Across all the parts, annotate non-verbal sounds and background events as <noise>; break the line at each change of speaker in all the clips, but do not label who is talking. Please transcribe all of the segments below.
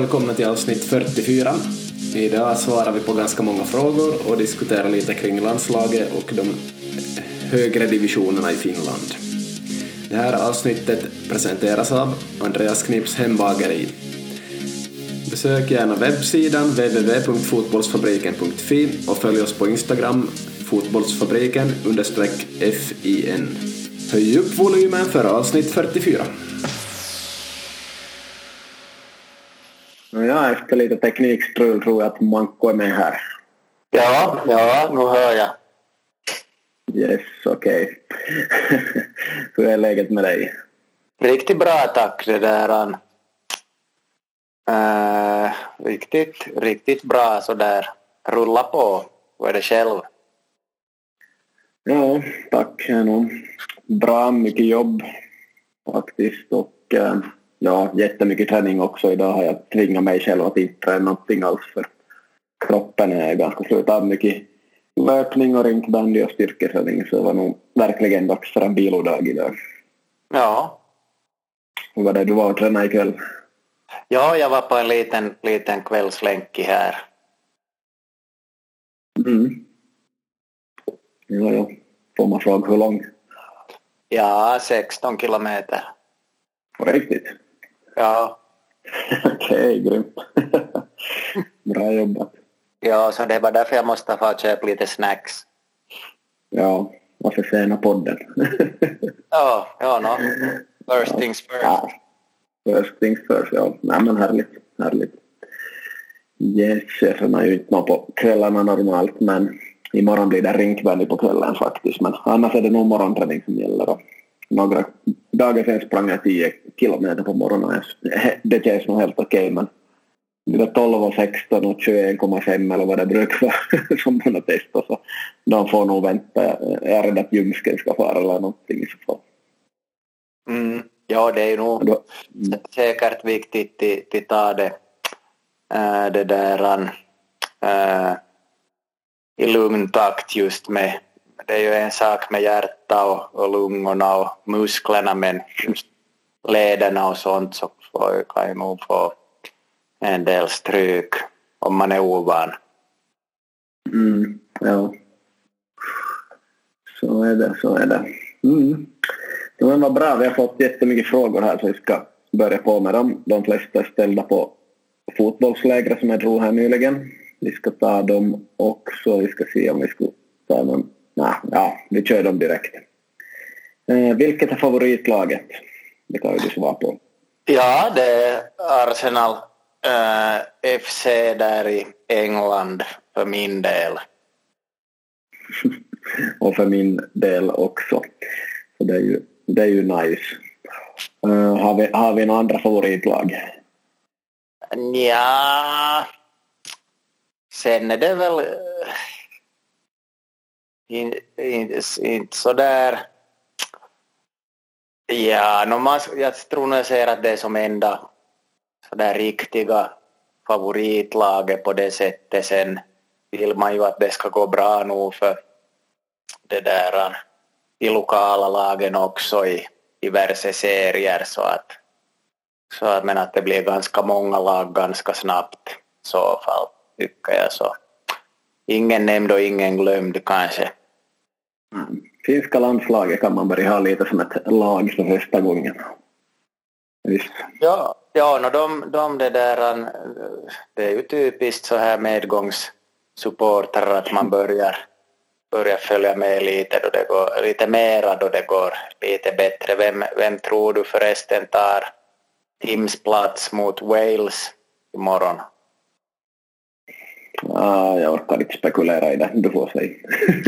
välkomna välkommen till avsnitt 44. Idag svarar vi på ganska många frågor och diskuterar lite kring landslaget och de högre divisionerna i Finland. Det här avsnittet presenteras av Andreas Knips hembageri. Besök gärna webbsidan www.fotbollsfabriken.fi och följ oss på Instagram fotbollsfabriken-fin. Höj upp volymen för avsnitt 44.
Ja, efter lite teknikstrul tror jag att Manko är med här.
Ja, ja, nu hör jag.
Yes, okej. Okay. <laughs> Hur är läget med dig?
Riktigt bra tack. Det där. Uh, riktigt, riktigt bra sådär. Rulla på. Hur är det själv?
Ja, tack. Det är nog bra. Mycket jobb faktiskt. Och uh, ja, jättemycket träning också. Idag har jag tvingat mig själv att inte träna någonting alls för kroppen är ganska slut av mycket löpning och rinkbandy och styrketräning så det var nog verkligen dags för en vilodag idag.
Ja.
Hur var det du var och tränade ikväll?
Ja, jag var på en liten, liten kvällslänk här.
Mm. Ja, ja. Får man fråga hur lång?
Ja, 16 kilometer.
På riktigt?
Ja. <laughs>
Okej, grymt. <laughs> Bra jobbat.
Ja, så det var därför jag måste få köpa lite snacks.
Ja, varför sena podden? <laughs>
ja, ja, no. First ja. things first. Ja.
First things first, ja. Nej men härligt, härligt. Yes, jag tränar ju inte på kvällarna normalt men imorgon blir det rinkbandy på kvällen faktiskt. Men annars är det nog morgonträning som gäller. Och några dagar sedan sprang jag 10 kilometer på morgonen. Det känns nog helt okej okay, men det var 12 och 16 och 21,5 eller vad det brukar vara <laughs> som man har testat så de får nog vänta. Jag är rädd att ljumsken ska fara eller någonting i så fall.
Mm, ja, det är nog mm. säkert viktigt att ta det, äh, det där äh, i lugn takt just med det är ju en sak med hjärta och, och lungorna och musklerna men just lederna och sånt så får, kan ju nog få en del stryk om man är ovan.
Mm, ja. Så är det, så är det. Mm. Men vad bra, vi har fått jättemycket frågor här så vi ska börja på med dem. De flesta är ställda på fotbollslägret som jag drog här nyligen. Vi ska ta dem också. Vi ska se om vi ska ta någon... Nej, ja, vi kör dem direkt. Eh, vilket är favoritlaget? Det kan ju du svara på.
Ja, det är Arsenal eh, FC där i England för min del. <laughs>
och för min del också. Så det är ju, det är ju nice. Uh, har, vi, har vi några andra favoritlag?
Ja, sen är det väl inte in, in, sådär... Ja, no, man, jag tror nog jag säger att det är som enda sådär riktiga favoritlaget på det sättet. Sen vill man ju att det ska gå bra nog för det där äh, i lokala lagen också i diverse serier så att, så att, men att det blir ganska många lag ganska snabbt i så fall tycker jag så. Ingen nämnd och ingen glömd kanske.
Mm. Finska landslaget kan man börja ha lite som ett lag för första gången. Visst.
Ja, ja no, de, de det där, det är ju typiskt så här medgångssupportrar att man börjar, börjar följa med lite, då det går, lite mera då det går lite bättre. Vem, vem tror du förresten tar Tims plats mot Wales imorgon?
Ah, jag orkar inte spekulera i det, du får säga.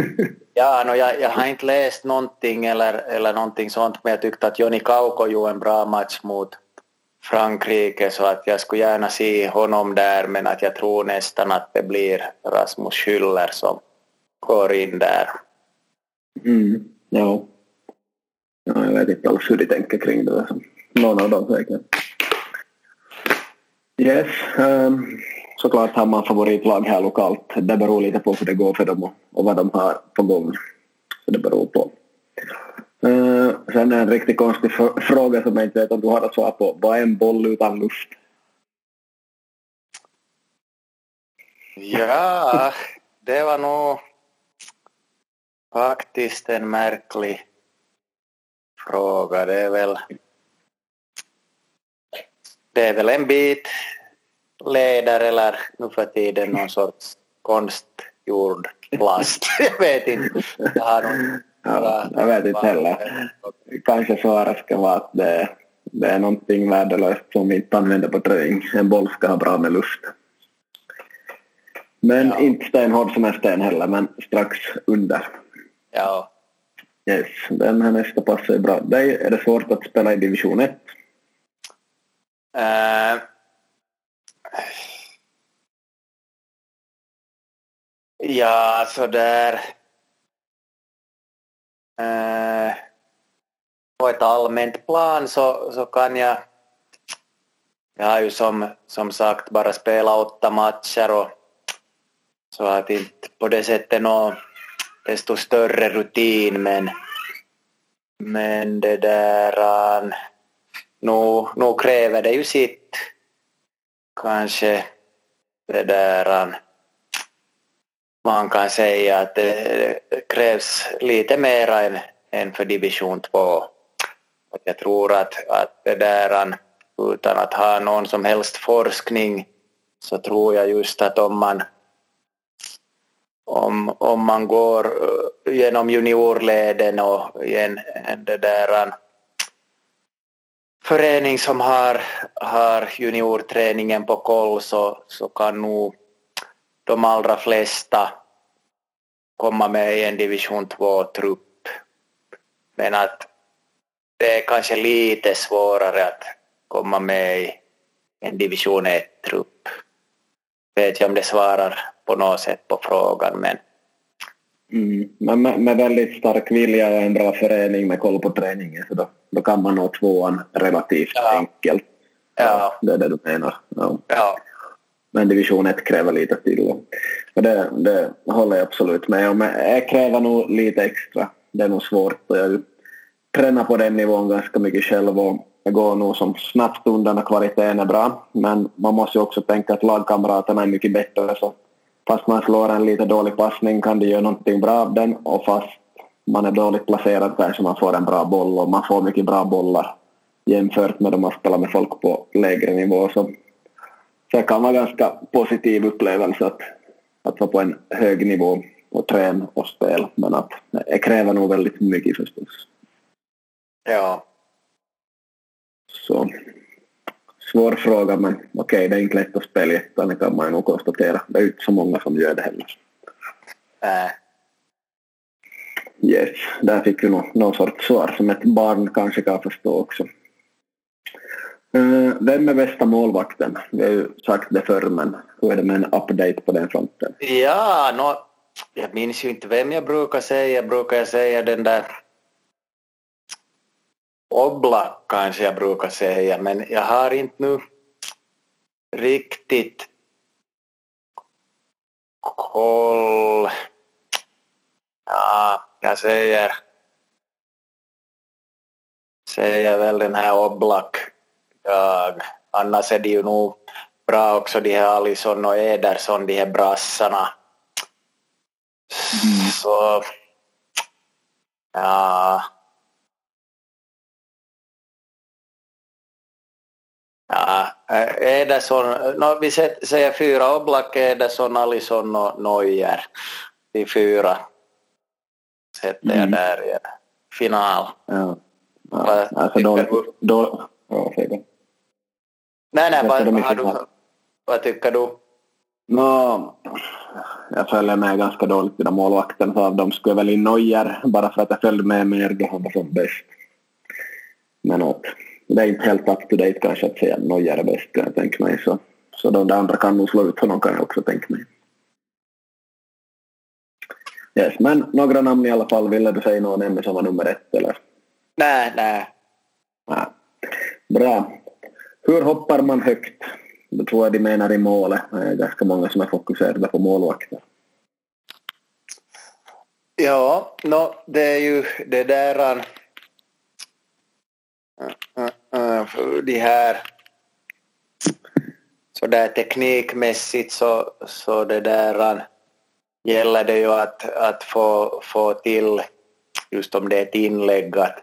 <laughs>
ja, no, jag, jag har inte läst någonting eller, eller någonting sånt men jag tyckte att Joni Kauko gjorde en bra match mot Frankrike så att jag skulle gärna se honom där men att jag tror nästan att det blir Rasmus Schüller som går in där.
Mm, ja. ja. Jag vet inte alls hur de tänker kring det. Någon av dem säkert. Yes. Um, såklart har man favoritlag här lokalt. Det beror lite på hur det går för dem och, och vad de har på gång. Så det beror på. Uh, sen en riktigt konstig fråga som jag inte vet om du har att svara på. Vad är en boll utan luft?
Ja, det var nog faktiskt en märklig fråga. Det är väl, det är väl en bit läder eller nu för tiden någon sorts konstgjord plast. <laughs> jag vet inte. Jag, har nog
Ja, jag vet inte heller. Kanske svaret ska vara att det, det är någonting värdelöst som vi inte använder på träning. En boll ska ha bra med luft. Men
Ja.
inte stenhård som en sten heller, men strax under.
Ja,
Yes, den här nästa passar ju bra. Dig är det svårt att spela i division 1.
Eh, ja, så där. Eh, på ett allmänt plan så, så kan jag... Jag har ju som, som sagt bara spelat åtta matcher och så att inte på det sättet någon desto större rutin men men det där... Uh, nu, nu kräver det ju sitt. Kanske det där... Man kan säga att det krävs lite mer än, än för division 2. Jag tror att, att det där, utan att ha någon som helst forskning, så tror jag just att om man om, om man går eh, genom juniorleden och i en, en det där, förening som har, har juniorträningen på koll så, så kan nog de allra flesta komma med i en division 2-trupp. Men att det är kanske lite svårare att komma med i en division 1-trupp. Vet jag om det svarar på något sätt på frågan men
Mm. Men med, med väldigt stark vilja och en bra förening med koll på träningen så då, då kan man nå tvåan relativt
Ja.
enkelt.
ja,
Det är det du menar. Ja.
ja,
Men division 1 kräver lite till. Och det, det håller jag absolut med om. Jag kräver nog lite extra. Det är nog svårt. Och jag tränar på den nivån ganska mycket själv och jag går nog som snabbt undan när kvaliteten är bra. Men man måste ju också tänka att lagkamraterna är mycket bättre. Så fast man slår en lite dålig passning kan de göra någonting bra av den och fast man är dåligt placerad kanske man får en bra boll och man får mycket bra bollar jämfört med om man spelar med folk på lägre nivå. Så så det kan vara ganska positiv upplevelse att, att vara på en hög nivå och träna och spela. Men att det kräver nog väldigt mycket förstås.
ja.
Så svår fråga men okej, det är inte lätt att spela ettan, det kan man nog konstatera. Det är inte så många som gör det heller.
Äh,
Yes, där fick vi nog någon sorts svar som ett barn kanske kan förstå också. Eh, Vem är bästa målvakten? Vi har ju sagt det förr men hur är det med en update på den fronten?
Ja, nå, jag minns ju inte vem jag brukar säga. Brukar jag säga den där Oblak kanske jag brukar säga, men jag har inte nu riktigt koll. Ja, jag säger säger väl den här Oblak. Ja, annars är det ju nog bra också de här Alisson och Ederson, de här brassarna. Så... Ja... Ja, eh, Ederson, no, vi sä- säger fyra, Oblak, Ederson, Alisson och Neuer. De fyra sätter jag
Mm.
där i final.
Ja. Ja, alltså dåligt.
du?
Då, ja.
Nej, nej, vad, har du, vad tycker du?
Nå, jag följer med ganska dåligt i de målvakten så av dem skulle jag väl in Neuer bara för att jag följde med mer då han var som bäst. Men att det är inte helt up to date kanske att säga Neuer är bäst kan jag tänka mig. Så, så de där andra kan nog slå ut honom kan jag också tänka mig. Yes, men några namn i alla fall. Ville du säga någon ännu som var nummer ett eller?
Nej, nej.
Ja. Bra. Hur hoppar man högt? Det tror jag de menar i målet. Det är ganska många som är fokuserade på målvakter.
Ja, no, det är ju det där... uh, uh, uh, de här. Så där teknikmässigt så, så det där äh, gäller det ju att, att få, få till, just om det är ett inlägg, att,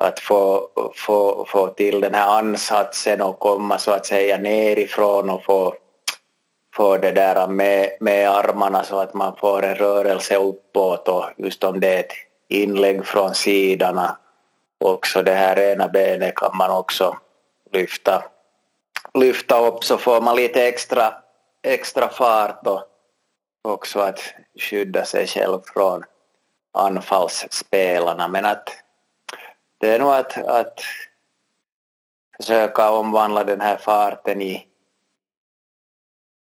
att få, få, få till den här ansatsen och komma så att säga nerifrån och få, få det där äh, med, med armarna så att man får en rörelse uppåt och just om det är ett inlägg från sidorna också det här ena benet kan man också lyfta, lyfta upp så får man lite extra, extra fart och också att skydda sig själv från anfallsspelarna. Men att det är nog att, att försöka omvandla den här farten i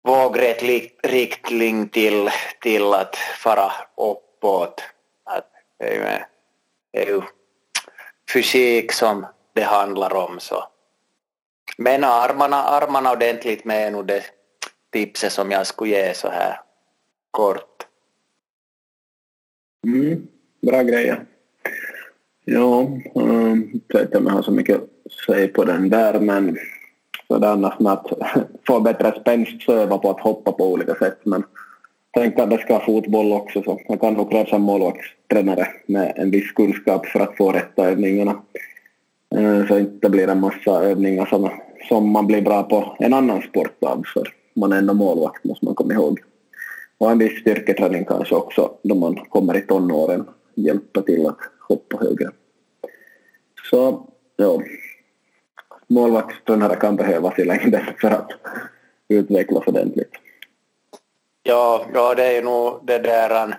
vågrätt riktning till, till att fara uppåt. Att det är ju, fysik som det handlar om. Så. Men armarna, armarna ordentligt med är nog det tipset som jag skulle ge så här kort.
Mm, bra grejer. Ja, um, jag vet inte om jag har så mycket att säga på den där men så det annars med att <laughs> få bättre spänst söva på att hoppa på olika sätt men tänk att det ska fotboll också så jag kan nog kräva en målvaktstränare med en viss kunskap för att få rätta övningarna. Uh, så inte blir en massa övningar som, som man blir bra på en annan sport av för man är ändå målvakt måste man komma ihåg. Och en viss styrketräning kanske också då man kommer i tonåren hjälpa till att hoppa högre. Så ja, målvaktstränare kan behövas i längden för att utvecklas ordentligt.
Ja, ja, det är nog det där äh,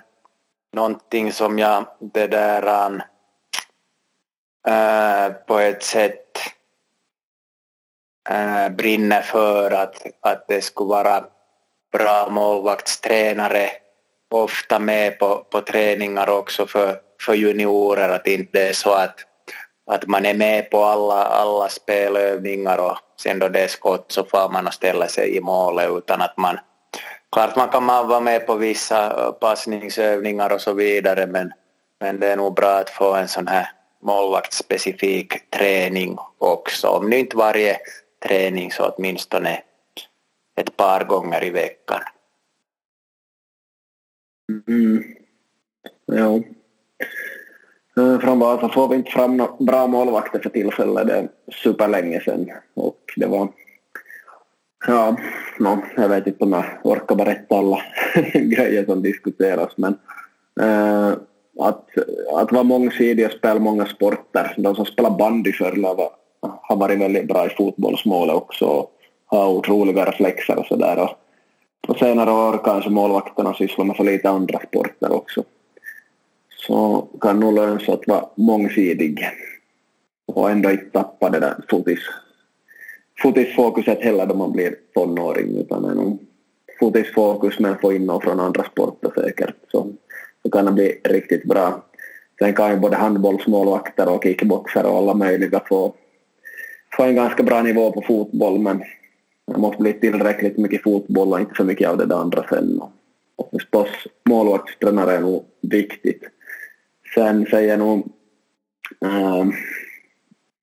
någonting som jag det där äh, på ett sätt äh, brinner för att, att det skulle vara bra målvaktstränare. Ofta med på, på träningar också för, för juniorer, att inte är så att, att man är med på alla, alla spelövningar och sen då det är skott så får man och ställa sig i målet utan att man Klart man kan vara med på vissa eh, passningsövningar och så vidare men, men det är nog bra att få en sån här målvaktsspecifik träning också. Om det inte varje träning så åtminstone ett par gånger i veckan.
Mm. Ja. Eh, från Vasa får vi inte fram några bra målvakter för tillfället. Det är superlänge sedan. Och det var... Ja, no, jag vet inte om jag orkar berätta alla <laughs> grejer som diskuteras men äh, att, att vara mångsidig och spela många sporter. De som spelar bandy förr har varit väldigt bra i fotbollsmålet också och har otroliga reflexer och sådär. Och på senare år kanske målvakterna sysslar med för lite andra sporter också. Så kan nog löna sig att vara mångsidig och ändå inte tappa det där fotis, fotisfokuset heller då man blir tonåring utan det är nog fotisfokus men få in något från andra sporter säkert så, så kan det bli riktigt bra. Sen kan ju både handbollsmålvakter och kickboxare och alla möjliga få, få en ganska bra nivå på fotboll men det måste bli tillräckligt mycket fotboll och inte så mycket av det andra sen. Och förstås målvaktstränare är nog viktigt. Sen säger nog äh,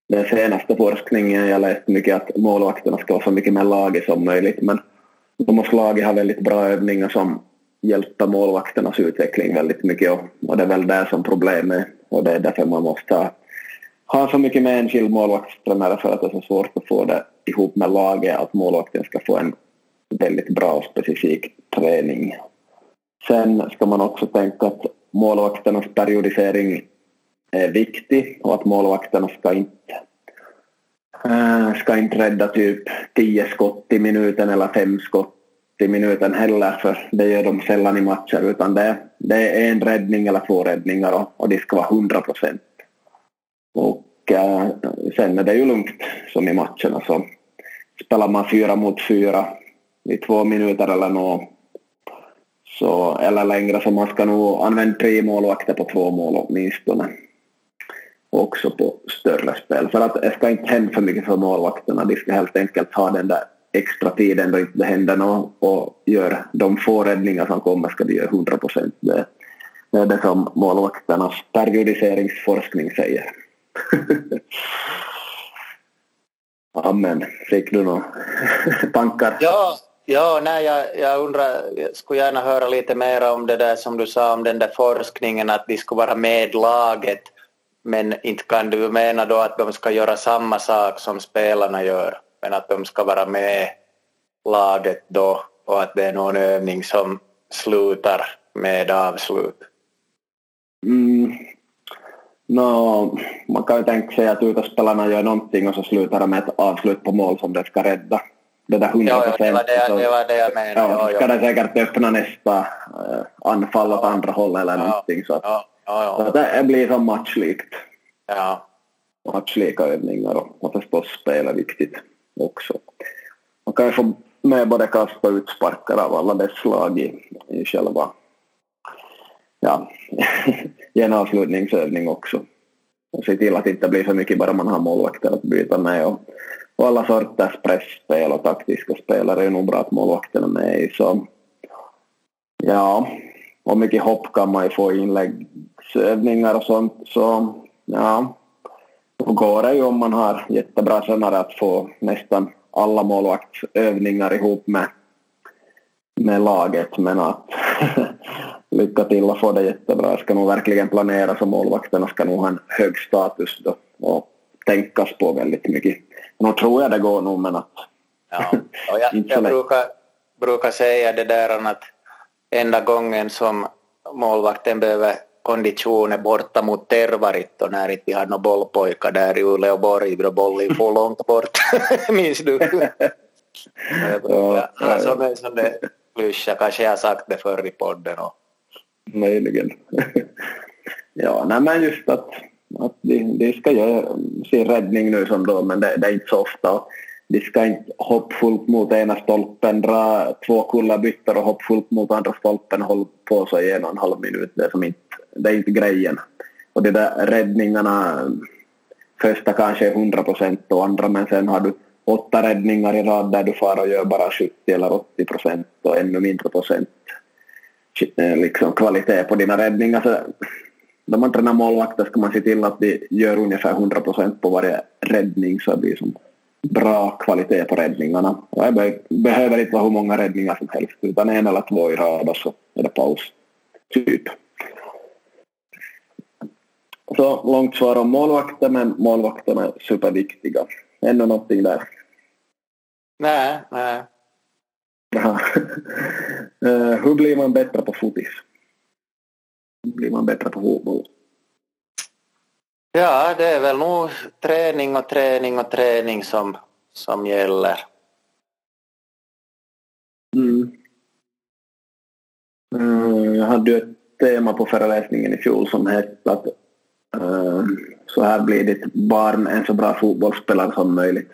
den senaste forskningen jag läst mycket att målvakterna ska vara så mycket med laget som möjligt men då måste laget ha väldigt bra övningar som hjälper målvakternas utveckling väldigt mycket och, och det är väl där som problemet är och det är därför man måste ha, ha så mycket med enskild målvaktstränare för att det är så svårt att få det ihop med laget att målvakten ska få en väldigt bra och specifik träning. Sen ska man också tänka att målvakternas periodisering är viktig och att målvakterna ska inte äh, ska inte rädda typ 10 skott i minuten eller 5 skott i minuten heller för det gör de sällan i matcher utan det, det är en räddning eller två räddningar och, och det ska vara 100 procent. Och äh, sen är det ju lugnt som i matcherna så spelar man fyra mot fyra i två minuter eller nå så, eller längre så man ska nog använda tre målvakter på två mål åtminstone. Också på större spel. För att det ska inte hända för mycket för målvakterna. De ska helt enkelt ha den där extra tiden då inte det händer något och gör de få räddningar som kommer ska de göra 100 procent. Det, det är det som målvakternas periodiseringsforskning säger. <laughs> Amen. Fick du några tankar?
Ja, ja nej, jag, jag undrar, jag skulle gärna höra lite mer om det där som du sa om den där forskningen att de skulle vara med laget men inte kan du mena då att de ska göra samma sak som spelarna gör men att de ska vara med laget då och att det är någon övning som slutar med avslut?
Mm. No, man kan ju tänka sig att utespelarna gör någonting och så slutar de med ett avslut på mål som de ska rädda.
Det där 100 ja, ja, det, det, det var det jag menade.
Ja, ja, ska det säkert öppna nästa äh, anfall åt andra hållet eller ja, någonting. Så, att, ja, ja, så att det blir som matchlikt.
Ja.
Matchlika övningar och, och förstås spel är viktigt också. Man kan ju få med både kast och utsparkar av alla dess slag i, i själva ja, <laughs> i en avslutningsövning också. Och se till att det inte blir för mycket bara man har målvakter att byta med och, och alla sorters pressspel och taktiska spelare är nog bra att målvakterna med i så ja, och mycket hopp kan man ju få i inläggsövningar och sånt så ja, då går det ju om man har jättebra tränare att få nästan alla målvaktsövningar ihop med, med laget men att <laughs> lycka till att få det jättebra. Jag ska nog verkligen planera så målvakterna ska nog ha en hög status då och tänkas på väldigt mycket. Nu tror jag det går nog men att...
Ja, och jag, <laughs> jag brukar, brukar säga det där att enda gången som målvakten behöver konditionen borta mot Tervarit och när inte vi hade några bollpojkar där i Uleåborg då bollen for långt bort. <laughs> Minns du? ja, ja, som en sån där klyscha, kanske jag har sagt det förr i podden. Och...
Möjligen. <laughs> ja, nej men just att, att de, de ska göra sin räddning nu som då, men det, det är inte så ofta. De ska inte hoppfullt mot ena stolpen, dra två kullerbyttor och hoppfullt mot andra stolpen hålla på så i en och en halv minut. Det är som inte det är inte grejen. Och de där räddningarna, första kanske 100 procent och andra men sen har du åtta räddningar i rad där du far och gör bara 70 eller 80 procent och ännu mindre procent eh, liksom kvalitet på dina räddningar. Så när man tränar målvakter ska man se till att de gör ungefär 100 procent på varje räddning så det blir som bra kvalitet på räddningarna. Och det behöver inte vara hur många räddningar som helst utan en eller två i rad och så är det paus. Typ. Så långt svar om målvakter, men målvakterna är superviktiga. Ännu någonting där?
Nej, nej.
uh, <laughs> hur blir man bättre på fotis? Hur blir man bättre på fotboll?
Ja, det är väl nog träning och träning och träning som, som gäller.
Mm. Uh, jag hade ett tema på föreläsningen i fjol som hette att Eh, så här blir ditt barn en så bra fotbollsspelare som möjligt.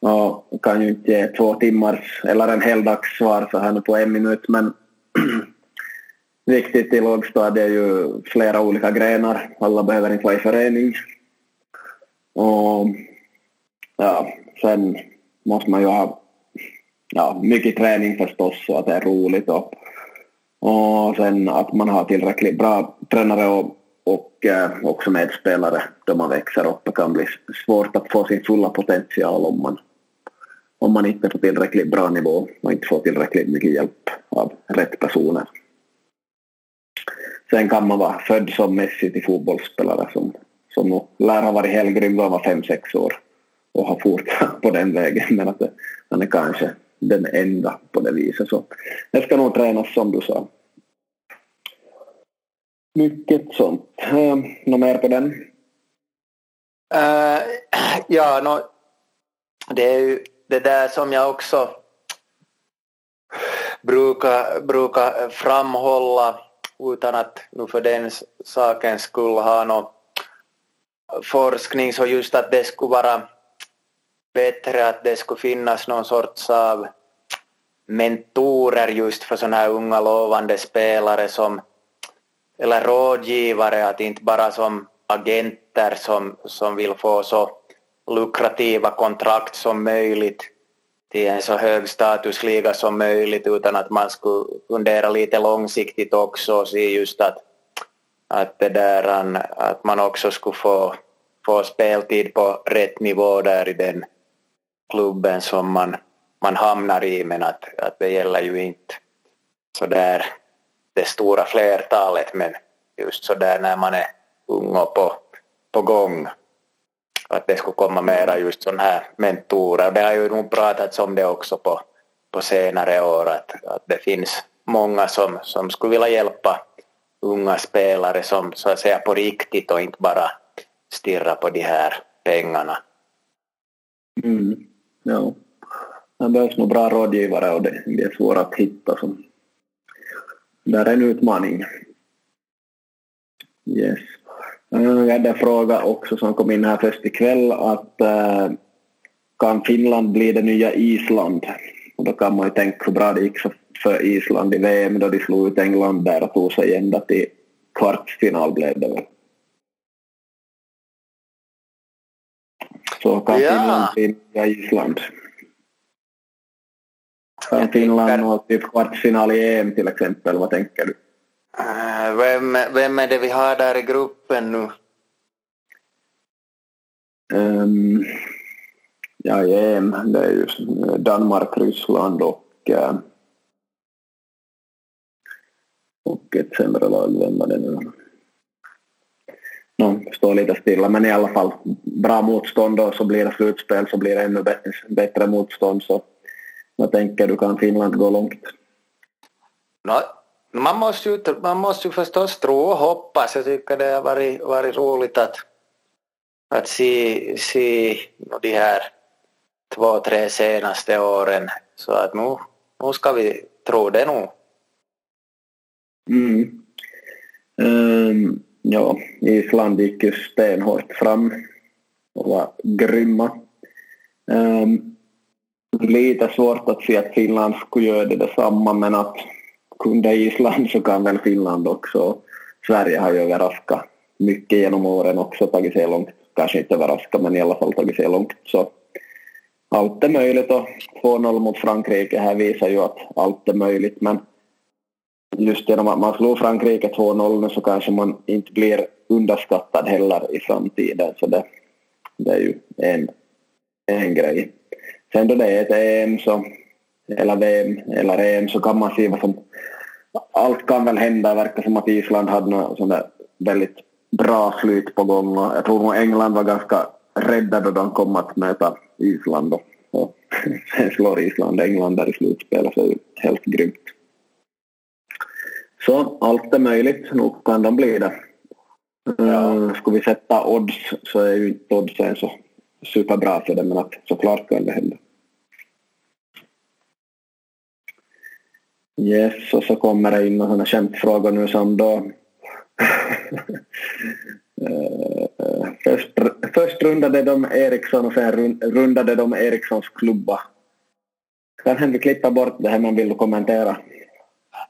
Och kan ju inte ge två timmars eller en hel dags svar så här nu på en minut men <clears throat> viktigt i lågstadiet är ju flera olika grenar. Alla behöver inte vara i förening. Och ja, sen måste man ju ha ja, mycket träning förstås så att det är roligt och, och sen att man har tillräckligt bra tränare och och eh, också medspelare då man växer upp. Det kan bli svårt att få sin fulla potential om man, om man inte är på tillräckligt bra nivå och inte får tillräckligt mycket hjälp av rätt personer. Sen kan man vara född som Messi till fotbollsspelare som, som lär ha varit helgrym då han var fem sex år och har fortsatt <laughs> på den vägen men att det, han är kanske den enda på det viset. Så det ska nog tränas som du sa mycket sånt. Eh, uh, något mer på den?
Uh, <clears throat> ja, no, det är ju det där som jag också brukar, brukar framhålla utan att nu för den sakens skull ha någon forskning så just att det skulle vara bättre att det skulle finnas någon sorts av mentorer just för sådana här unga lovande spelare som eller rådgivare, att inte bara som agenter som, som vill få så lukrativa kontrakt som möjligt till en så hög statusliga som möjligt utan att man skulle fundera lite långsiktigt också och se just att, att, det där, att man också skulle få, få speltid på rätt nivå där i den klubben som man, man hamnar i. Men att, att det gäller ju inte så där det stora flertalet men just så där när man är ung och på, på gång att det skulle komma mera just sådana här mentorer. Det har ju nog pratats om det också på, på senare år att, att det finns många som, som skulle vilja hjälpa unga spelare som så att säga på riktigt och inte bara stirra på de här pengarna.
Mm. Ja. Det behövs nog bra rådgivare och det, det är svårt att hitta. som, där är en utmaning. Yes. Jag hade en fråga också som kom in här först ikväll att äh, kan Finland bli det nya Island? Och då kan man ju tänka hur bra det gick för Island i VM då de slog ut England där och tog sig ända till kvartsfinal blev det väl. Så kan ja. Finland bli nya Island? Kan Finland nå typ kvartsfinal i EM till exempel, vad tänker du?
Uh, vem, vem är det vi har där i gruppen nu?
Um, ja, i EM, det är ju Danmark, Ryssland och, uh, och ett sämre lag, vem var det nu? No, står lite stilla, men i alla fall bra motstånd och så blir det slutspel så blir det ännu bättre, bättre motstånd. Så vad tänker du, kan Finland gå långt?
No, man, måste ju, man måste ju förstås tro och hoppas. Jag tycker det har varit, varit roligt att, att se, se de här två, tre senaste åren. Så att nu, nu ska vi tro det nog.
Mm. Um, ja, Island gick ju stenhårt fram och var grymma. Um, lite svårt att se att Finland skulle göra det detsamma men att kunde Island så kan väl Finland också. Sverige har ju överraskat mycket genom åren också, tagit sig långt. Kanske inte överraskat men i alla fall tagit sig långt. Så allt är möjligt och 2-0 mot Frankrike här visar ju att allt är möjligt men just genom att man slår Frankrike 2-0 nu så kanske man inte blir underskattad heller i framtiden så det, det är ju en, en grej. Sen då det är ett EM så, eller VM eller EM så kan man se vad som... Allt kan väl hända. Det verkar som att Island hade något sånt där väldigt bra flyt på gång och jag tror nog England var ganska rädda då de kom att möta <laughs> Island då. Och sen slår Island England där i slutspelet så är det helt grymt. Så allt är möjligt, nog kan de bli det. Ja. Ska vi sätta odds så är ju inte oddsen så superbra för det men att såklart kan det hända. Yes, och så kommer det in några skämtfrågor nu som då <laughs> eh, först, först rundade de Eriksson och sen rundade de Erikssons klubba. Kan Henrik klippa bort det här man vill kommentera?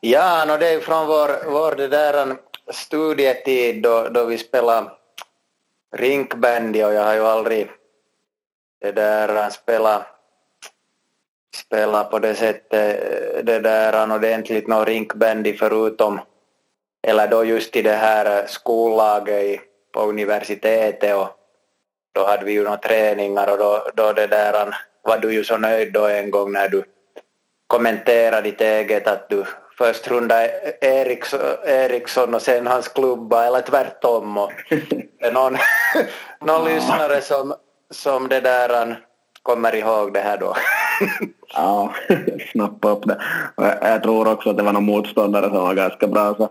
Ja, no, det är från vår, vår det där studietid då, då vi spelade rinkbandy och jag har ju aldrig det där spela, spela på det sättet. Det där ordentligt någon rinkbandy förutom eller då just i det här skollaget i, på universitetet och då hade vi ju några träningar och då, då det där var du ju så nöjd då en gång när du kommenterade ditt eget att du först runda Eriksson, Eriksson och sen hans klubba eller tvärtom. Och <laughs> någon, någon lyssnare som som det där kommer ihåg det här då. <laughs>
ja, <laughs> snappa upp det. Jag tror också att det var någon motståndare som var ganska bra. Så.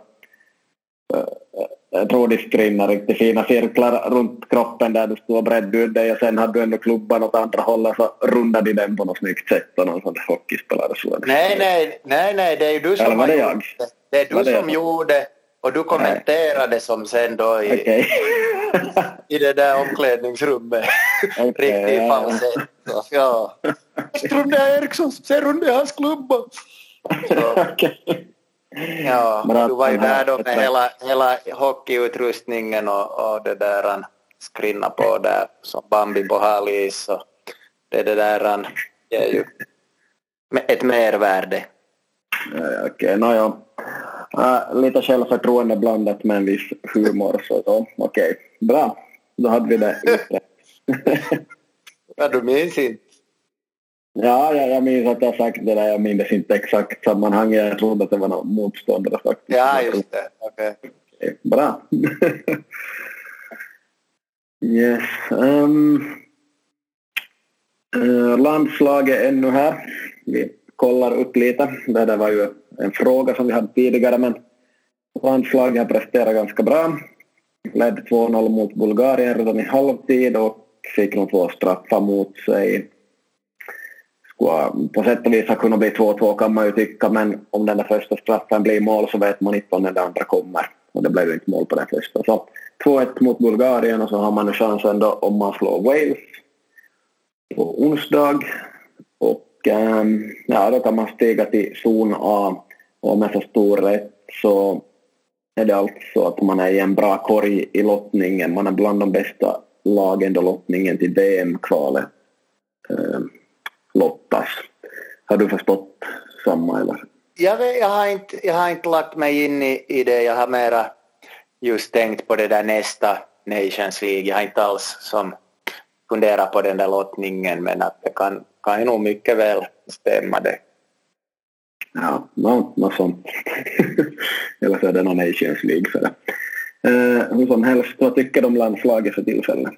Jag tror de skrinnade riktigt fina cirklar runt kroppen där du stod och bredde ut dig och sen hade du ändå klubban åt andra hållet så rundade de den på något snyggt sätt och någon sån hockeyspelare
slog Nej, nej, nej, nej, det är ju du som
Eller var
det
jag?
Det är du som jag? gjorde och du kommenterade Nej. som sen då i, okay. I det där omklädningsrummet. Okay, ja. falsett. Ja. Strunde Eriksson, sen rundade hans klubba. okay. Ja, du var ju där då med hela, hela hockeyutrustningen och, och det där skrinna på där som Bambi på halis och det, det där det är ju ett mervärde.
Ja, Okej, okay. no, ja. Uh, lite självförtroende blandat med en viss humor. Så, så okej, okay. bra. Då hade vi det <laughs>
ja, du minns inte.
Ja, ja, jag minns att jag sagt det där. Jag minns inte exakt sammanhanget. Jag trodde att det var någon motståndare faktiskt.
Ja, just det. Okej.
Okay. Bra. <laughs> yes. Um, uh, landslaget ännu här. Vi kollar upp lite. Det där var ju en fråga som vi hade tidigare men landslaget har presterat ganska bra. Ledde 2-0 mot Bulgarien redan i halvtid och fick de två straffar mot sig. Skulle på sätt och vis ha kunnat bli 2-2 kan man ju tycka men om den där första straffen blir mål så vet man inte om den andra kommer. Och det blev ju inte mål på den första. Så 2-1 mot Bulgarien och så har man nu chansen då om man slår Wales på onsdag. Och Ähm, ja, då kan man stiga till zon A och om jag förstår rätt så är det alltså att man är i en bra korg i lottningen. Man är bland de bästa lagen då lottningen till VM-kvalet eh, ähm, lottas. Har du förstått samma eller?
Jag, vet, jag, har inte, jag har inte lagt mig in i, i det. Jag har mera just tänkt på det där nästa Nations League. Jag har inte alls som funderat på den där lottningen men att det kan, kan ju nog mycket väl stämma det.
Ja, något, något sånt. Eller så är det någon Nations League för det. Eh, hur som helst, vad tycker du om landslaget för tillfället?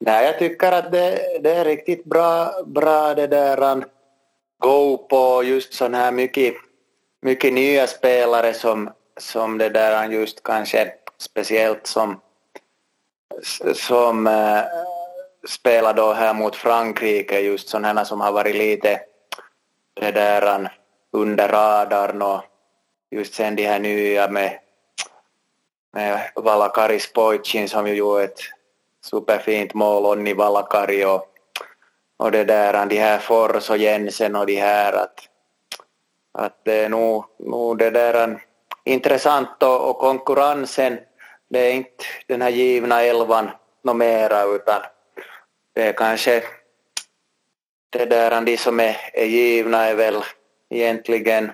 Nej, jag tycker att det, det är riktigt bra, bra det där go på just sån här mycket, mycket nya spelare som, som det där just kanske speciellt som, som äh, spelar då här mot Frankrike just sådana som har varit lite det där under radarn och just sen de här nya med, med Valakaris Spoicin som ju gjorde ett superfint mål, Onni Valakari och, och det där, de här Fors och Jensen och de här att, att det är nog, nog det där intressant och, och konkurrensen det är inte den här givna elvan något mera utan det är kanske det där, de som är, är givna är väl egentligen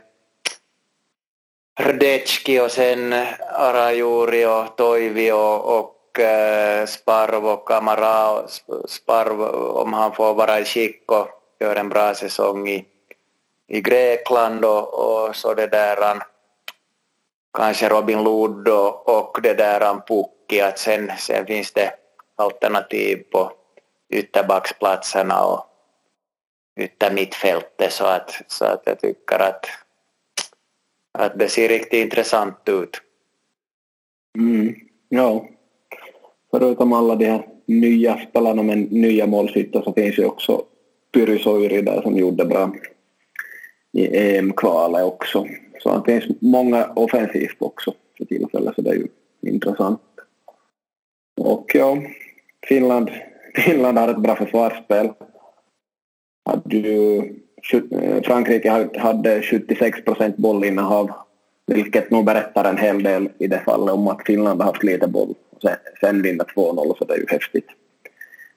Rdecki och sen Arajuri och Toivi och, och eh, äh, Sparv och Kamara. Sparv om han får vara i skick och gör en bra säsong i, i Grekland och, och så det där kanske Robin Ludd och, och det där Pukki att sen, sen finns det alternativ på ytterbacksplatserna och yttermittfältet så att, så att jag tycker att, att det ser riktigt intressant ut.
Mm, ja. Förutom alla de här nya spelarna med nya målskyttar så finns ju också Pyry Soiri där som gjorde bra i EM-kvalet också. Så det finns många offensivt också för tillfället så det är ju intressant. Och ja, Finland, Finland har ett bra försvarsspel eh, Frankrike hade 76 procent bollinnehav vilket nog berättar en hel del i det fallet om att Finland har haft lite boll. Sen, sen vinner 2-0 så det är ju häftigt.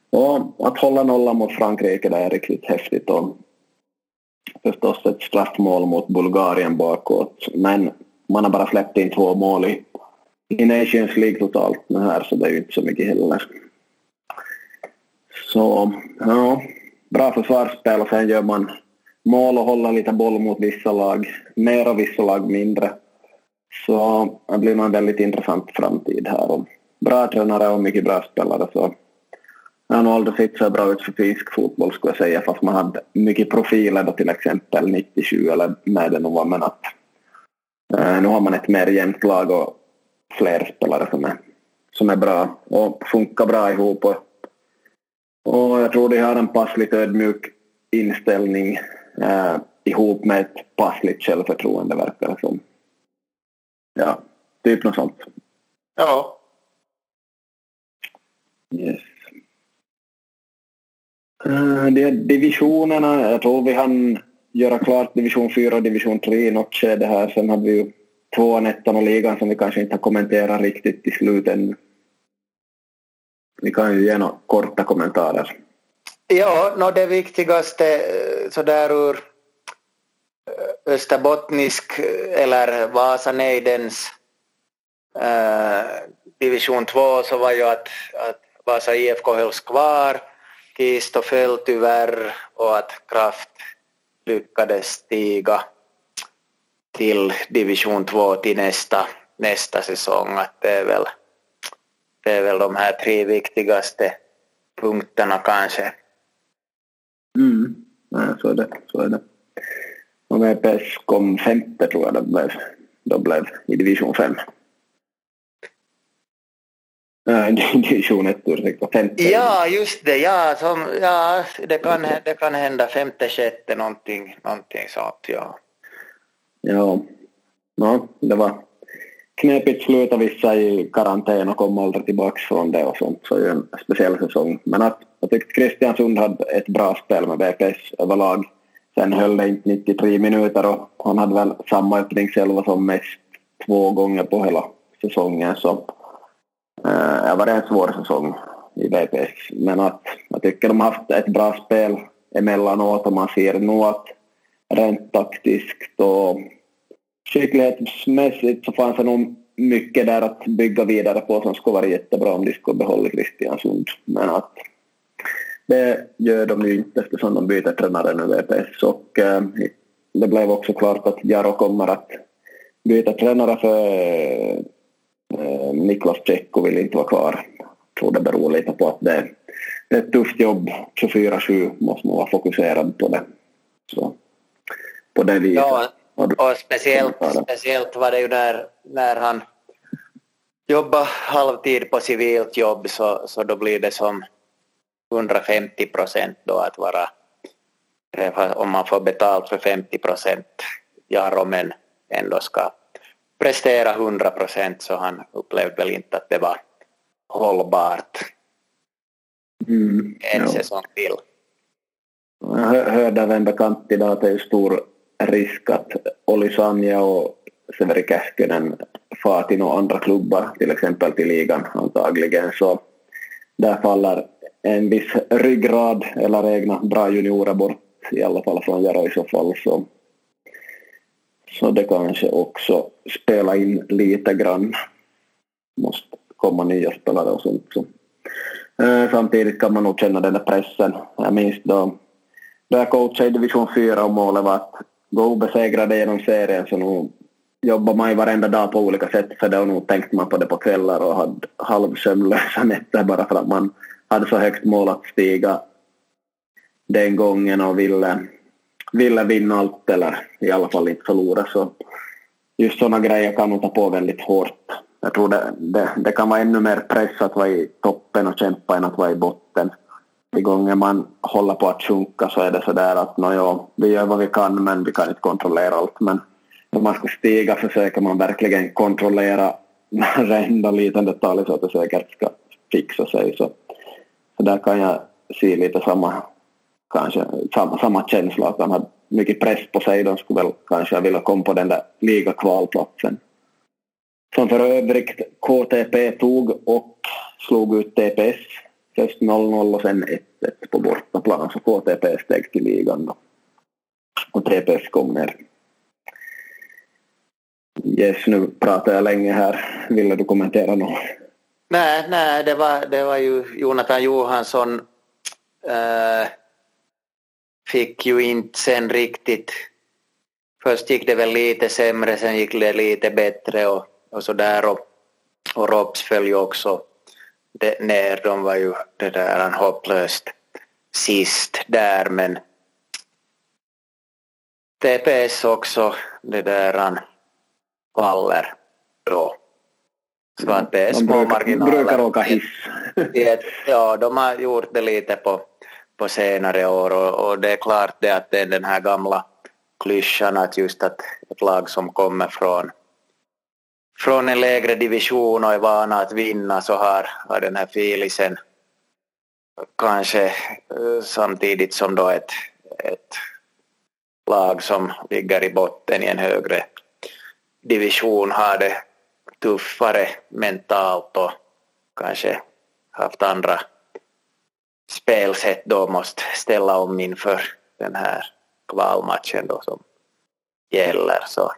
Och att hålla nollan mot Frankrike det är riktigt häftigt och förstås ett straffmål mot Bulgarien bakåt men man har bara släppt in två mål i, i Nations League totalt nu här så det är ju inte så mycket heller. Så ja, bra försvarsspel och sen gör man mål och håller lite boll mot vissa lag, mer och vissa lag mindre. Så det blir nog en väldigt intressant framtid här. Och bra tränare och mycket bra spelare så han har nog aldrig sett så bra ut för finsk fotboll skulle jag säga fast man hade mycket profiler då till exempel 97 eller när det nu var men att eh, nu har man ett mer jämnt lag och fler spelare som är, som är bra och funkar bra ihop och och jag tror de har en passligt ödmjuk inställning eh, ihop med ett passligt självförtroende verkar det som. Ja, typ något sånt.
Ja.
Yes. Uh, de divisionerna, jag tror vi hann göra klart division 4 och division 3 i något skede här. Sen hade vi ju tvåan, ettan och ligan som vi kanske inte har kommenterat riktigt i sluten ni kan ju ge några korta kommentarer.
Ja, no, det viktigaste eh, sådär ur eh, österbottnisk eh, eller Vasa-nejdens äh, division 2 så var ju att, att Vasa IFK hölls kvar Kisto föll tyvärr och att Kraft lyckades stiga till division 2 till nästa, nästa säsong. Att det, är väl, det är väl de här tre viktigaste punkterna kanske.
Mm. Nej, så är det. Så är det. Och VPS kom femte tror jag det blev, de blev i division 5. Äh, <laughs> division 1, ursäkta, femte.
Ja, just det. Ja, som, ja det, kan, det kan hända femte, sjätte, någonting, någonting sånt. Ja.
Ja, no, det var knepigt sluta vissa i karantän och kom aldrig tillbaka från det och sånt. Så det en speciell säsong. Men att, jag tyckte Kristiansund hade ett bra spel med VPS överlag. Sen höll det inte 93 minuter och han hade väl samma öppningselva som mest två gånger på hela säsongen. Så eh, det var en svår säsong i VPS. Men att jag tycker de har haft ett bra spel emellanåt och man ser nog att rent taktiskt och skicklighetsmässigt så fanns det nog mycket där att bygga vidare på som skulle vara jättebra om de skulle behålla Kristiansund. Men att det gör de ju inte eftersom de byter tränare nu VPS och eh, det blev också klart att Jaro kommer att byta tränare för eh, Niklas Tjecko vill inte vara kvar. Jag tror det beror lite på att det, det är ett tufft jobb. 24-7 måste man vara fokuserad på det. Så på det viset.
Ja, och speciellt, speciellt var det ju när, när han jobbar halvtid på civilt jobb så, så då blir det som 150 procent då att vara om man får betalt för 50 procent Jaro men ändå ska prestera 100 procent så han upplevde väl inte att det var hållbart mm, en ja. säsong till.
Jag hörde av en bekant idag att det är stor risk att Olli Sanja och Severi Käskynen far till några andra klubbar, till exempel till ligan antagligen, så där faller en viss ryggrad eller egna bra juniorer bort i alla fall från Jaro i så fall. Så, så det kanske också spelar in lite grann. Måste komma nya spelare och sånt. Så. Eh, samtidigt kan man nog känna den där pressen. Jag minns då, då jag coachade i division 4 och målet var att gå obesegrade genom serien så nu jobbar man ju varenda dag på olika sätt för det och nog tänkte man på det på kvällar och hade halvsömnlösa nätter bara för att man hade så högt mål att stiga den gången och ville, ville vinna allt eller i alla fall inte förlora så just sådana grejer kan nog ta på väldigt hårt. Jag tror det, det, det kan vara ännu mer press att vara i toppen och kämpa än att vara i botten i gånger man håller på att sjunka så är det sådär att no, ja, vi gör vad vi kan men vi kan inte kontrollera allt. Men när man ska stiga försöker man verkligen kontrollera varenda liten detalj så att det säkert ska fixa sig. Så, så där kan jag se lite samma, kanske, samma, samma känsla att de har mycket press på sig. De skulle väl kanske vilja komma på den där ligakvalplatsen. Som för övrigt KTP tog och slog ut TPS Först 0-0 och sen 1-1 på bortaplan så KTP steg till ligan då. Och TPS kom ner. Yes, nu pratar jag länge här. Vill du kommentera något?
Nej, nej det, var, det var ju Jonathan Johansson äh, fick ju inte sen riktigt... Först gick det väl lite sämre, sen gick det lite bättre och, och så där och, och Robs föll ju också det, ner. De var ju det där hopplöst sist där men TPS också det där faller då. Så att det är små
brukar,
marginaler.
brukar åka hiss. <laughs>
ja, de har gjort det lite på, på senare år och, och, det är klart det att det är den här gamla klyschan att just att ett lag som kommer från från en lägre division och är vana att vinna så har, har den här filisen kanske eh, samtidigt som då ett, ett lag som ligger i botten i en högre division har det tuffare mentalt och kanske haft andra spelsätt då måste ställa om inför den här kvalmatchen då som gäller. Så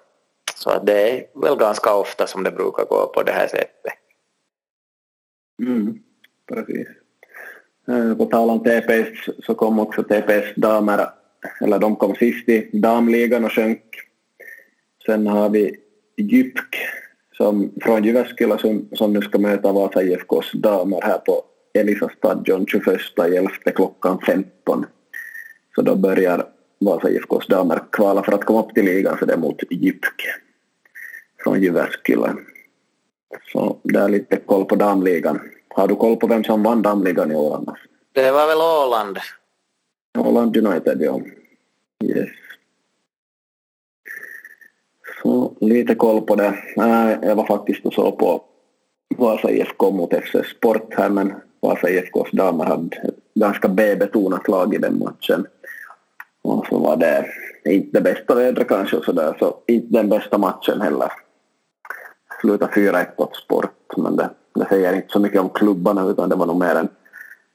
så att det är väl ganska ofta som det brukar gå på det här sättet.
Mm, precis. Eh, på tal om TPS så kom också TPS damer, eller de kom sist i damligan och sjönk. Sen har vi Jypk som, från Jyväskylä som, som nu ska möta Vasa IFKs damer här på Elisa stadion 21.11 klockan 15. Så då börjar Vasa IFKs damer kvala för att komma upp till ligan så det är mot Jypk från Jyväskylä. Så det är lite koll på damligan. Har du koll på vem som vann damligan i år annars?
Det var väl Åland?
Åland United, ja. Yes. Så lite koll på det. Jag var faktiskt och såg på Vasa IFK mot FC Sport här men Vasa IFKs damer hade ett ganska B-betonat lag i den matchen. Och så var det inte det bästa vädret kanske och sådär så inte den bästa matchen heller. Slutade 4-1 åt Sport men det, det säger inte så mycket om klubbarna utan det var nog mer en,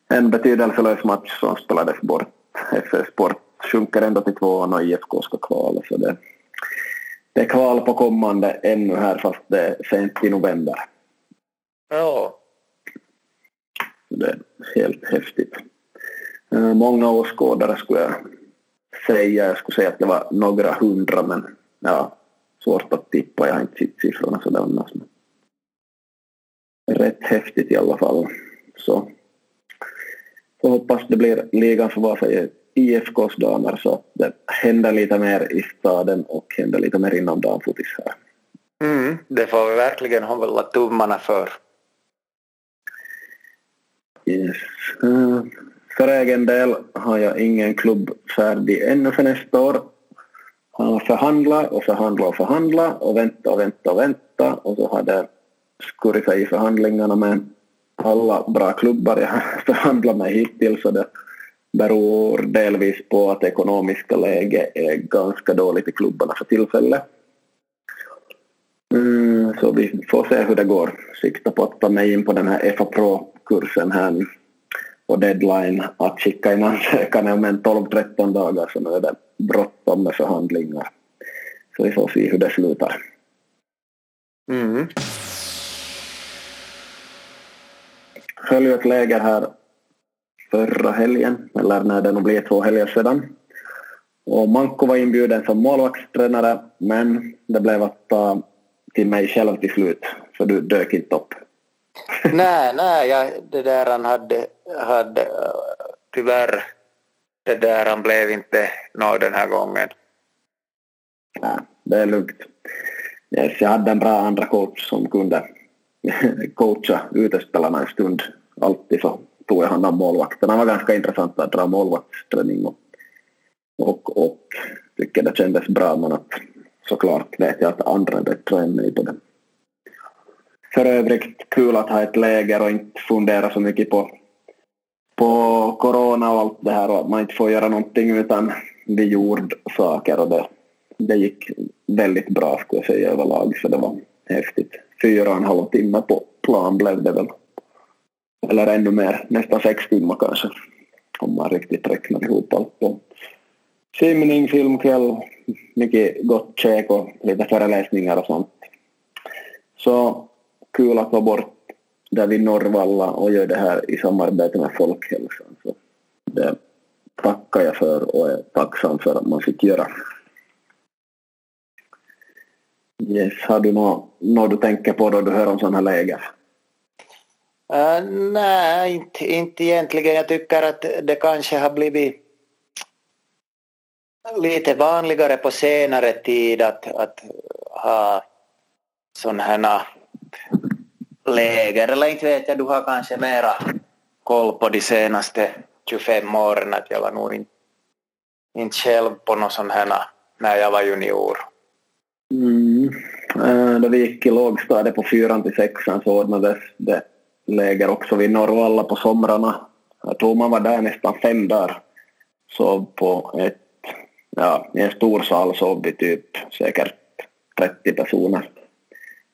en betydelselös match som spelades bort. FC Sport sjunker ändå till tvåan och IFK ska kvala så det, det är kval på kommande ännu här fast det är sent i november.
Ja.
Det är helt häftigt. Eh, många åskådare skulle jag säga. Jag skulle säga att det var några hundra men ja, svårt att tippa. Jag har inte sett siffrorna sådär annars. Men rätt häftigt i alla fall. Så, så hoppas det blir ligan för Vasa IFKs damer så att det händer lite mer i staden och händer lite mer inom damfotis här.
Mm, det får vi verkligen hålla tummarna för.
Yes. Uh, för egen del har jag ingen klubb färdig ännu för nästa år. Han har och förhandlat och förhandlat och vänta och vänta och vänta och så har det skurit sig i förhandlingarna med alla bra klubbar jag <laughs> har förhandlat med hittills och det beror delvis på att det ekonomiska läget är ganska dåligt i klubbarna för tillfället. Mm, så vi får se hur det går. Sikta på att ta mig in på den här FA Pro-kursen här och deadline att skicka in ansökan om en 12-13 dagar så nu är det bråttom med förhandlingar. Så vi får se hur det slutar.
Mm.
Höll ju ett läger här förra helgen, eller när det nog blir två helger sedan. Och Manko var inbjuden som målvaktstränare men det blev att ta till mig själv till slut för du dök inte upp.
nej, nej, jag, det där han hade, hade tyvärr, det där han blev inte nåd den här gången.
Nej, det är lugnt. Yes, jag hade en bra andra coach som kunde <laughs> coacha utespelarna en stund. Alltid så tog jag hand om målvakterna. Det var ganska intressant att dra målvaktsträning och, och, och tycker det kändes bra men att såklart vet jag att andra är bättre än mig på det. För övrigt kul att ha ett läger och inte fundera så mycket på, på corona och allt det här och att man inte får göra någonting utan vi gjorde saker och det, det gick väldigt bra skulle jag säga överlag så det var häftigt. Fyra och en halv timme på plan blev det väl. Eller ännu mer, nästan sex timmar kanske. Om man riktigt räknar ihop allt. på simning, filmkväll, mycket gott käk och lite föreläsningar och sånt. Så kul att vara bort där vid Norrvalla och gör det här i samarbete med Folkhälsan. Så det tackar jag för och är tacksam för att man fick göra. Yes, har du något, något du tänker på då du hör om sådana här läger?
Uh, nej, inte, inte egentligen. Jag tycker att det kanske har blivit lite vanligare på senare tid att, att ha sådana här läger. Eller inte vet jag, du har kanske mera koll på de senaste 25 åren. Att jag var nog inte, inte själv på något sånt här när jag var junior.
Mm. Äh, då vi gick i lågstadiet på fyran till sexan så ordnades det läger också vid Norrvalla på somrarna. Jag tror man var där nästan fem dagar. Sov på ett, ja, i en stor sal sov vi typ säkert 30 personer.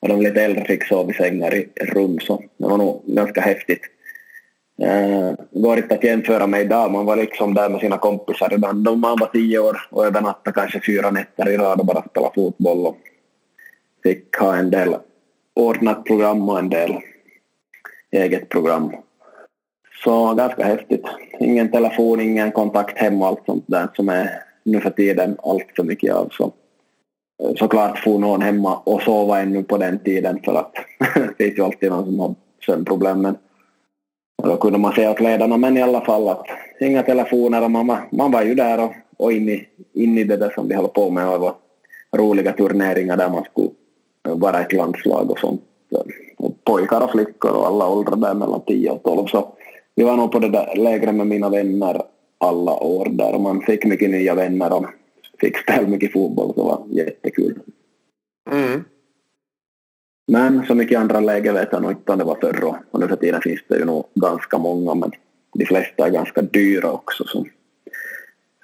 Och de lite äldre fick sova i sängar i rum så det var nog ganska häftigt. Äh, det går inte att jämföra med idag, man var liksom där med sina kompisar redan då man var tio år och övernattade kanske fyra nätter i rad och bara spelade fotboll och fick ha en del ordnat program och en del eget program. Så ganska häftigt. Ingen telefon, ingen kontakt hem och allt sånt där som är nu för tiden allt för mycket av. Så, såklart får någon hemma och sova ännu på den tiden för att <laughs> det finns ju alltid någon som har sömnproblem. Men då kunde man säga åt ledarna men i alla fall att inga telefoner och man, man var ju där och, och in, i, in i det där som de höll på med och det var roliga turneringar där man skulle vara ett landslag och sånt. Och pojkar och flickor och alla åldrar där mellan 10 och 12. Så vi var nog på det där lägret med mina vänner alla år där och man fick mycket nya vänner och fick spela mycket fotboll så det var jättekul. Mm. Men så mycket andra läger vet jag nog inte om det var förr och nu för tiden finns det ju nog ganska många men de flesta är ganska dyra också så,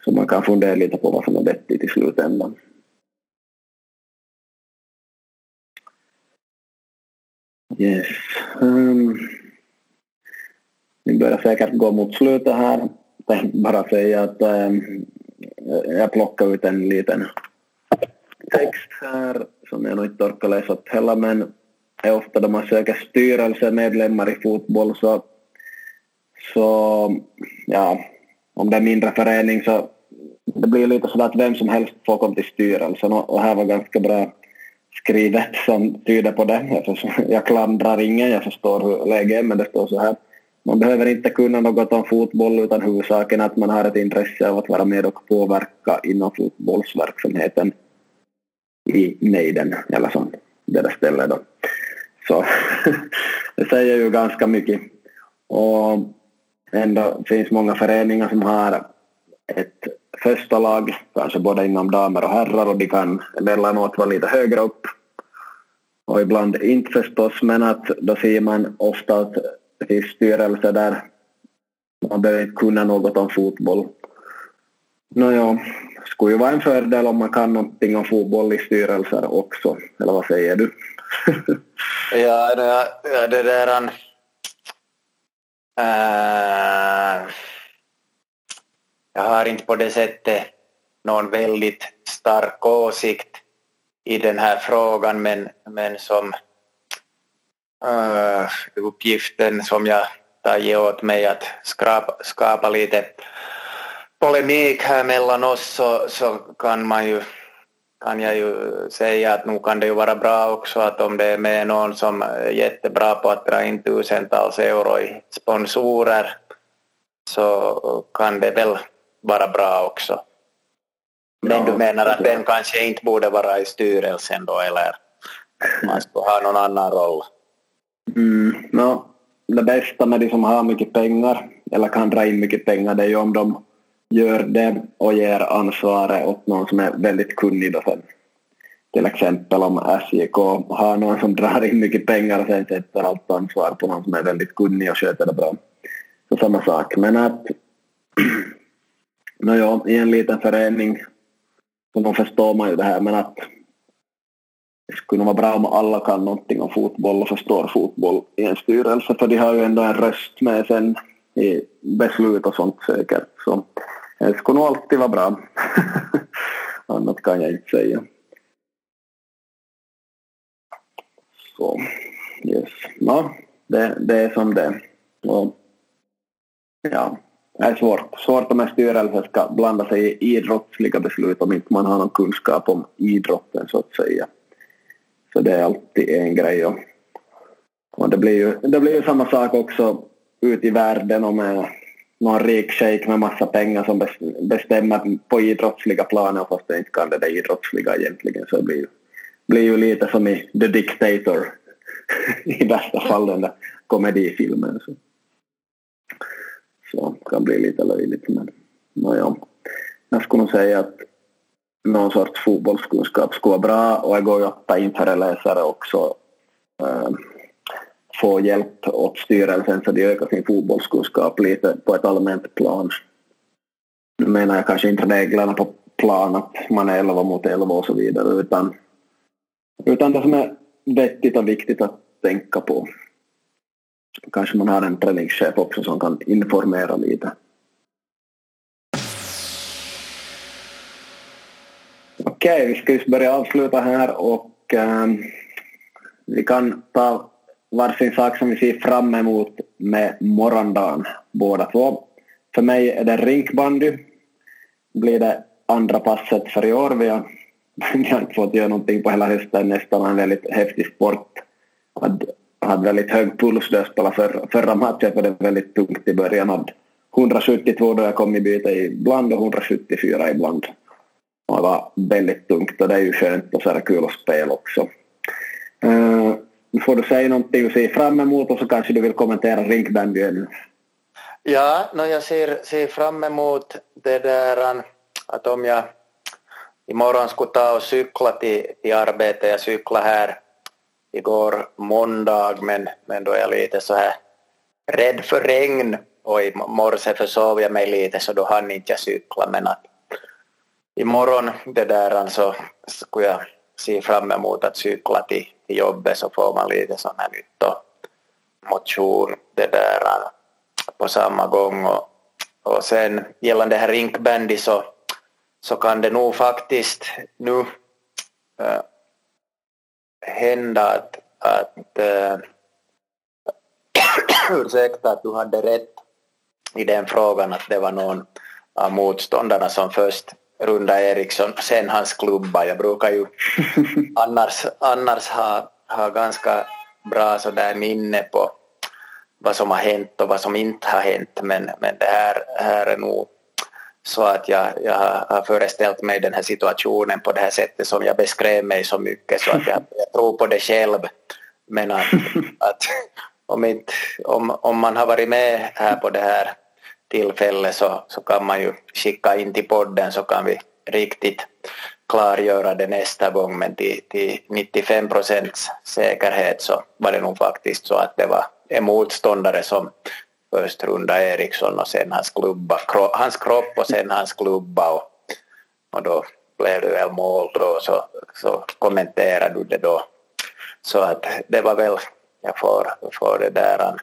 så man kan fundera lite på vad som är vettigt i slutändan. Yes. Um, vi börjar säkert gå mot slutet här. Tänkte bara säga att um, jag plockar ut en liten text här som jag nog inte orkar läsa upp heller men är ofta då man söker styrelsemedlemmar i fotboll så, så ja, om det är mindre förening så det blir lite sådär att vem som helst får komma till styrelsen och, och här var ganska bra skrivet som tyder på det. Jag klandrar ingen, jag förstår hur läget är men det står så här. Man behöver inte kunna något om fotboll utan huvudsaken är att man har ett intresse av att vara med och påverka inom fotbollsverksamheten i nejden eller som det där stället då. Så <laughs> det säger ju ganska mycket. Och ändå finns många föreningar som har ett första lag, kanske både inom damer och herrar och de kan emellanåt vara lite högre upp och ibland inte förstås men att då ser man ofta att i styrelser där man behöver inte kunna något om fotboll. Nåja, skulle ju vara en fördel om man kan någonting om fotboll i styrelser också, eller vad säger du? <laughs>
ja, det, det där... Äh, jag har inte på det sättet någon väldigt stark åsikt i den här frågan men, men som äh, uppgiften som jag tagit åt mig att skapa, skapa lite polemik här mellan oss så, så kan man ju kan jag ju säga att nu kan det ju vara bra också att om det är med någon som är jättebra på att dra in tusentals euro i sponsorer så kan det väl vara bra också. Men du menar att den kanske inte borde vara i styrelsen då eller man skulle ha någon annan roll?
Mm, no, det bästa med de som har mycket pengar eller kan dra in mycket pengar det är ju om de gör det och ger ansvaret åt någon som är väldigt kunnig då sen. Till exempel om SJK har någon som drar in mycket pengar och sen sätter allt ansvar på någon som är väldigt kunnig och sköter det bra. Så samma sak. Men att <clears throat> Nåja, i en liten förening så då förstår man ju det här men att skulle vara bra om alla kan någonting om fotboll och förstår fotboll i en styrelse för de har ju ändå en röst med sen i beslut och sånt säkert. Så det skulle nog alltid vara bra. Annat kan jag inte säga. Så, yes. Ja, det, det är som det och, Ja, det är svårt. Svårt om en styrelse ska blanda sig i idrottsliga beslut om inte man har någon kunskap om idrotten så att säga. Så det är alltid en grej. Och, och det, blir ju, det blir ju samma sak också ute i världen om någon rik shejk med massa pengar som bestämmer på idrottsliga planer fast det inte kan det där idrottsliga egentligen så det blir ju, blir ju lite som i The Dictator <laughs> i bästa fall den där komedifilmen. Så. Så det kan bli lite löjligt men nåja. Jag skulle nog säga att någon sorts fotbollskunskap skulle vara bra och det går ju att ta in föreläsare också. Äh, få hjälp åt styrelsen så de ökar sin fotbollskunskap lite på ett allmänt plan. Nu menar jag kanske inte reglerna på plan att man är 11 mot 11 och så vidare utan, utan det som är vettigt och viktigt att tänka på kanske man har en träningschef också som kan informera lite. Okej, vi ska just börja avsluta här och um, vi kan ta varsin sak som vi ser fram emot med morgondagen båda två. För mig är det rinkbandy. Blir det andra passet för i år. Vi har, <laughs> vi har inte fått göra någonting på hela hösten, nästan en väldigt häftig sport. Hade, hade väldigt hög puls då jag spelade för, förra matchen för det var väldigt tungt i början. Hade 172 då jag kom i byte ibland och 174 ibland. Och det var väldigt tungt och det är ju skönt och så är det kul att spela också. Uh, får du säga någonting du ser fram emot och så kanske du vill kommentera rinkbandyn
Ja, no, jag ser, ser fram emot det där att om jag imorgon skulle ta och cykla till, till arbetet, jag cyklade här igår måndag men, men då är jag lite så här rädd för regn och i morse försov jag mig lite så då hann inte jag cykla men att imorgon det där så alltså, skulle jag se fram emot att cykla till, till jobbet så får man lite sån här nytt och motion det där på samma gång. Och, och sen gällande det här rinkbandy så, så kan det nog faktiskt nu äh, hända att, att äh, <coughs> ursäkta att du hade rätt i den frågan att det var någon av motståndarna som först runda Eriksson, sen hans klubba. Jag brukar ju <laughs> annars, annars ha, ha ganska bra sådär minne på vad som har hänt och vad som inte har hänt men, men det här, här är nog så att jag, jag har föreställt mig den här situationen på det här sättet som jag beskrev mig så mycket så att jag, <laughs> jag tror på det själv. Men att, <laughs> att om, inte, om, om man har varit med här på det här tillfälle så, så kan man ju skicka in till podden så kan vi riktigt klargöra det nästa gång. Men till, till 95 procents säkerhet så var det nog faktiskt så att det var en motståndare som först runda Eriksson och sen hans klubba, hans kropp och sen hans klubba och, och då blev det väl mål då. Så, så kommenterade du det då. Så att det var väl, jag får, får det där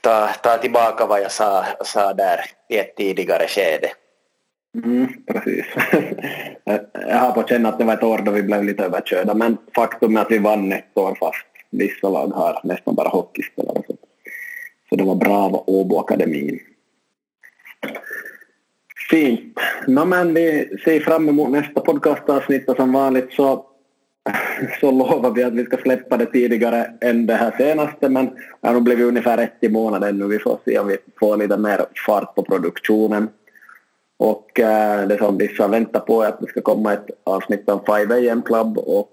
ta, ta tillbaka vad jag sa, sa där i ett tidigare skede.
Mm, precis. <laughs> jag har på känna att det var ett år då vi blev lite överkörda men faktum är att vi vann ett år fast vissa lag har nästan bara hockeyspelare. Så, så det var bra av Åbo-akademin. Fint. No, men vi ser fram emot nästa podcastavsnitt och som vanligt så, <laughs> så lovar vi att vi ska släppa det tidigare än det här senaste men det har nog blivit ungefär ett i månaden nu. Vi får se om vi får lite mer fart på produktionen. Och äh, det som vissa väntar på är att det ska komma ett avsnitt av 5 AM Club och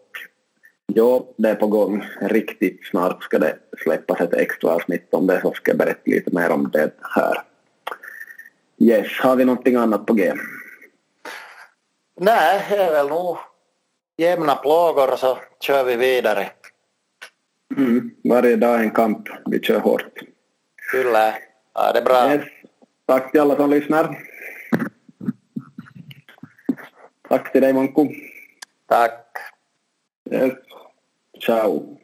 Ja, det är på gång. Riktigt snart ska det släppas ett extra avsnitt om det så ska jag berätta lite mer om det här. Yes, har vi någonting annat på G?
Nej, det är väl nog jämna plågor så kör vi vidare.
Mm, varje dag en kamp. Vi kör hårt.
Kyllä. Ja, det är bra. Yes.
Tack till alla som lyssnar. Tack till dig Manko.
Tack.
Yes. Ciao.